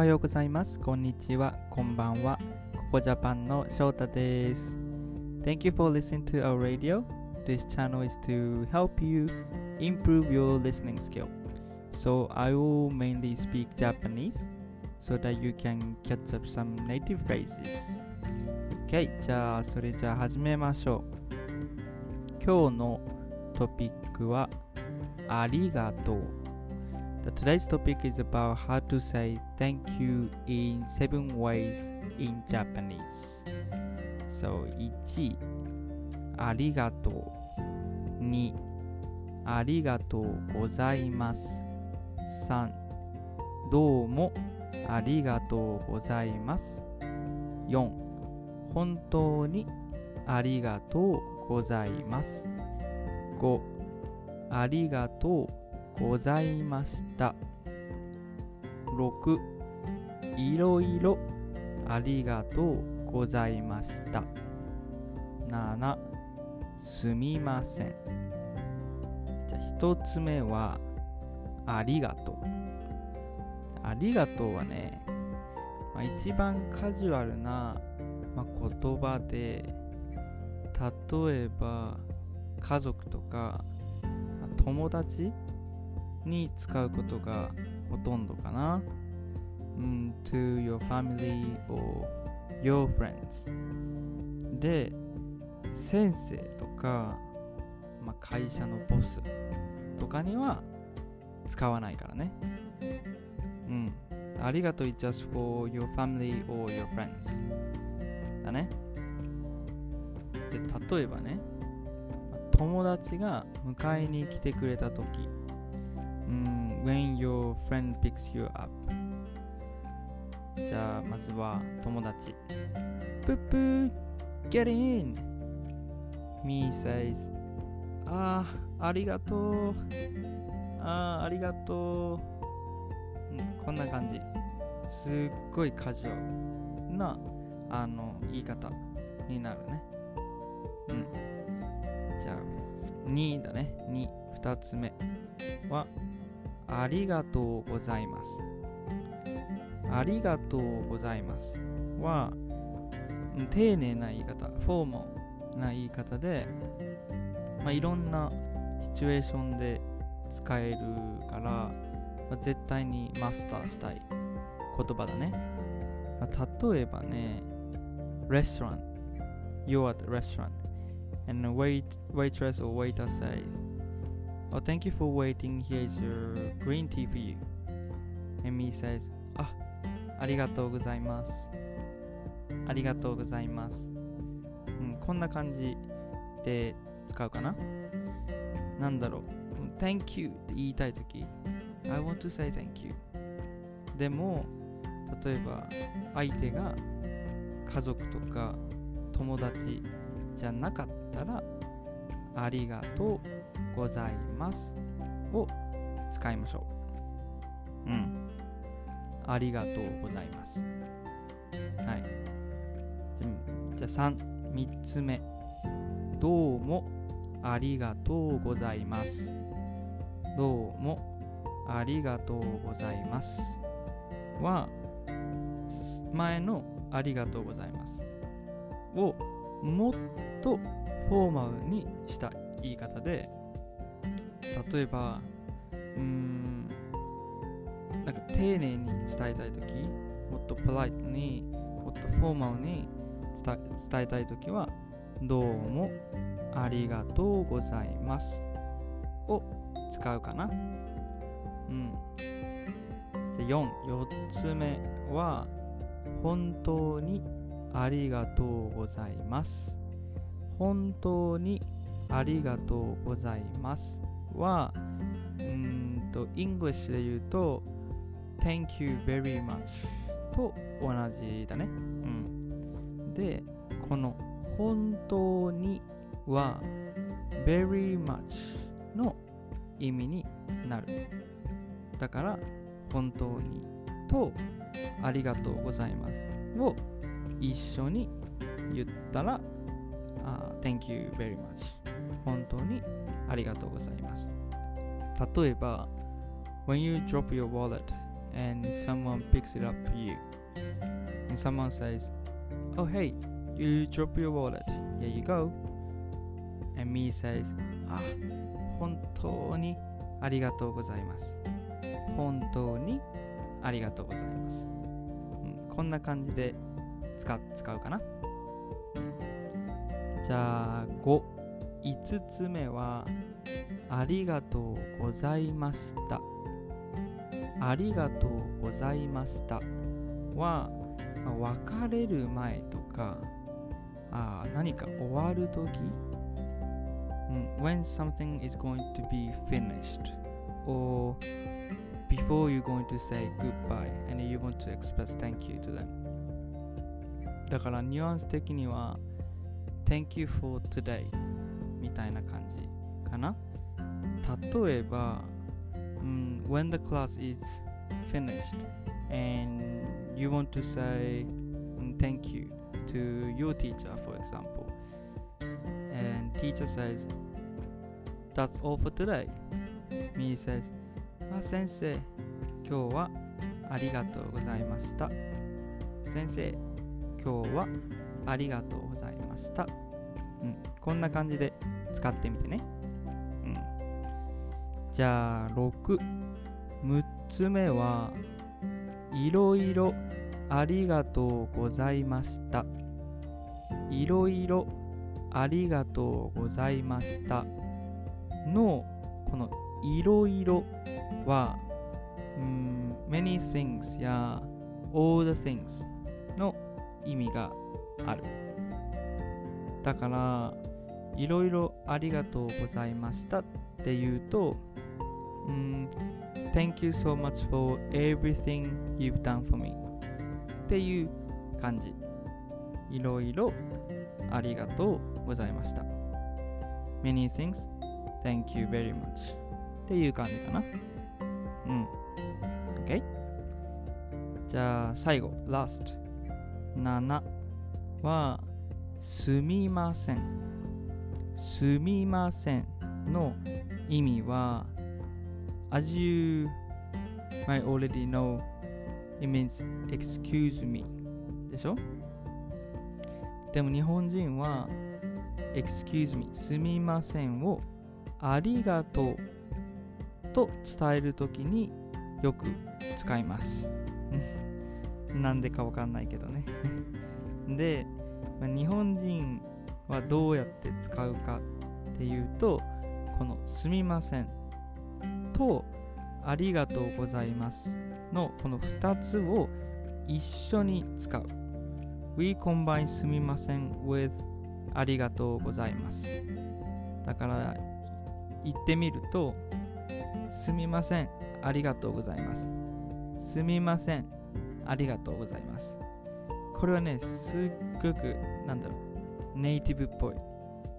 はようございます。こんにちは。こんばんは。ここジャパンの翔太です。Thank you for listening to our radio. This channel is to help you improve your listening skill. So I will mainly speak Japanese so that you can catch up some native phrases. Okay, じゃあそれじゃあ始めましょう。今日のトピックはありがとう。Today's topic is about how to say thank you in seven ways in Japanese. So 1ありがとう2ありがとうございます3どうもありがとうございます4本当にありがとうございます5ありがとうございました。6いろいろありがとうございました。7すみません。じゃあ1つ目はありがとう。ありがとうはね、まあ、一番カジュアルな、まあ、言葉で例えば家族とか友達に使うことがほとんどかな。うん、to your family or your friends。で、先生とか、まあ、会社のボスとかには使わないからね。うん。ありがとう is just for your family or your friends。だね。で、例えばね、友達が迎えに来てくれたとき、うん、when your friend picks you up じゃあまずは友達。プップー。Get in me says ああありがとう。ああありがとう、うん、こんな感じ。すっごいカジュアルなあの言い方になるね。うん。じゃあ2だね。2 2つ目はありがとうございます。ありがとうございますは、丁寧な言い方、フォーマルな言い方で、まあ、いろんなシチュエーションで使えるから、まあ、絶対にマスターしたい言葉だね。まあ、例えばね、レストラン、You're at a restaurant, and the wait, waitress or waiter says, Oh, thank you for waiting. Here's your green tea for you. And me says, あ、ありがとうございます。ありがとうございます。うん、こんな感じで使うかななんだろう。Thank you って言いたいとき、I want to say thank you. でも、例えば相手が家族とか友達じゃなかったら、ありがとうございますを使いましょう。うん。ありがとうございます。はい。じゃあ3、3つ目。どうもありがとうございます。どうもありがとうございます。は、前のありがとうございます。をもっとフォーマルにした言い方で例えばうんなんか丁寧に伝えたいときもっとポライトにもっとフォーマルに伝えたいときはどうもありがとうございますを使うかな。うん。じゃ4、4つ目は本当にありがとうございます。本当にありがとうございます。は、うんと、English で言うと、Thank you very much と同じだね。うん。で、この本当には very much の意味になる。だから、本当にとありがとうございますを一緒に言ったら、uh, Thank you very much 本当にありがとうございます例えば When you drop your wallet and someone picks it up for you. And someone says, Oh, hey, you drop your wallet. Here you go. And me says, あ、本当にありがとうございます。本当にありがとうございます。こんな感じで使使うかな。じゃあ、5、5つ目は、ありがとうございました。ありがとうございましたは、まあ別れる前とか、あ何か終わるとき、うん、when something is going to be finished or before you're going to say goodbye and you want to express thank you to them だからニュアンス的には thank you for today みたいな感じかな例えば、うん、when the class is finished and you want to say、thank you to your teacher for example and teacher says that's all for today me says あ先生今日はありがとうございました先生今日はありがとうございましたうんこんな感じで使ってみてね。うん。じゃあ66つ目はいろいろありがとうございました。いろいろありがとうございました。のこのいろいろは、うん、many things や all the things の意味がある。だからいろいろありがとうございましたっていうと、うん、Thank you so much for everything you've done for me っていう感じいろいろありがとうございました Many things Thank you very much っていう感じかなうん OK じゃあ最後 last 7はすみませんすみませんの意味は as you might already know it means excuse me でしょ？でも日本人は excuse me すみませんをありがとうと伝えるときによく使います。なんでかわかんないけどね。で、まあ日本人はどうやって使うかっていうとこのすみませんとありがとうございますのこの2つを一緒に使う。We combine すみません with ありがとうございます。だから言ってみるとすみませんありがとうございます。すみませんありがとうございます。これはねすっごくなんだろう。ネイティブっぽい。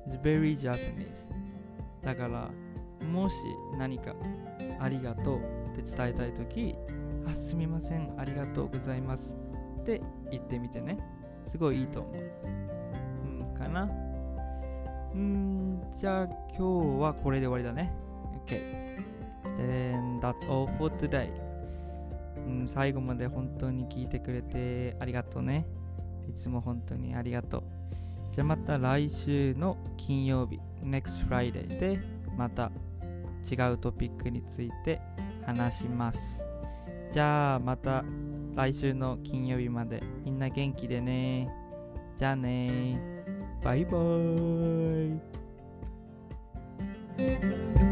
It's very Japanese だからもし何かありがとうって伝えたいときあすみませんありがとうございますって言ってみてね。すごいいいと思う。うんかな。うんじゃあ今日はこれで終わりだね。OK Then that's all for today うん最後まで本当に聞いてくれてありがとうね。いつも本当にありがとう。じゃあまた来週の金曜日 Next Friday でまた違うトピックについて話します。じゃあまた来週の金曜日までみんな元気でね。じゃあね。バイバーイ。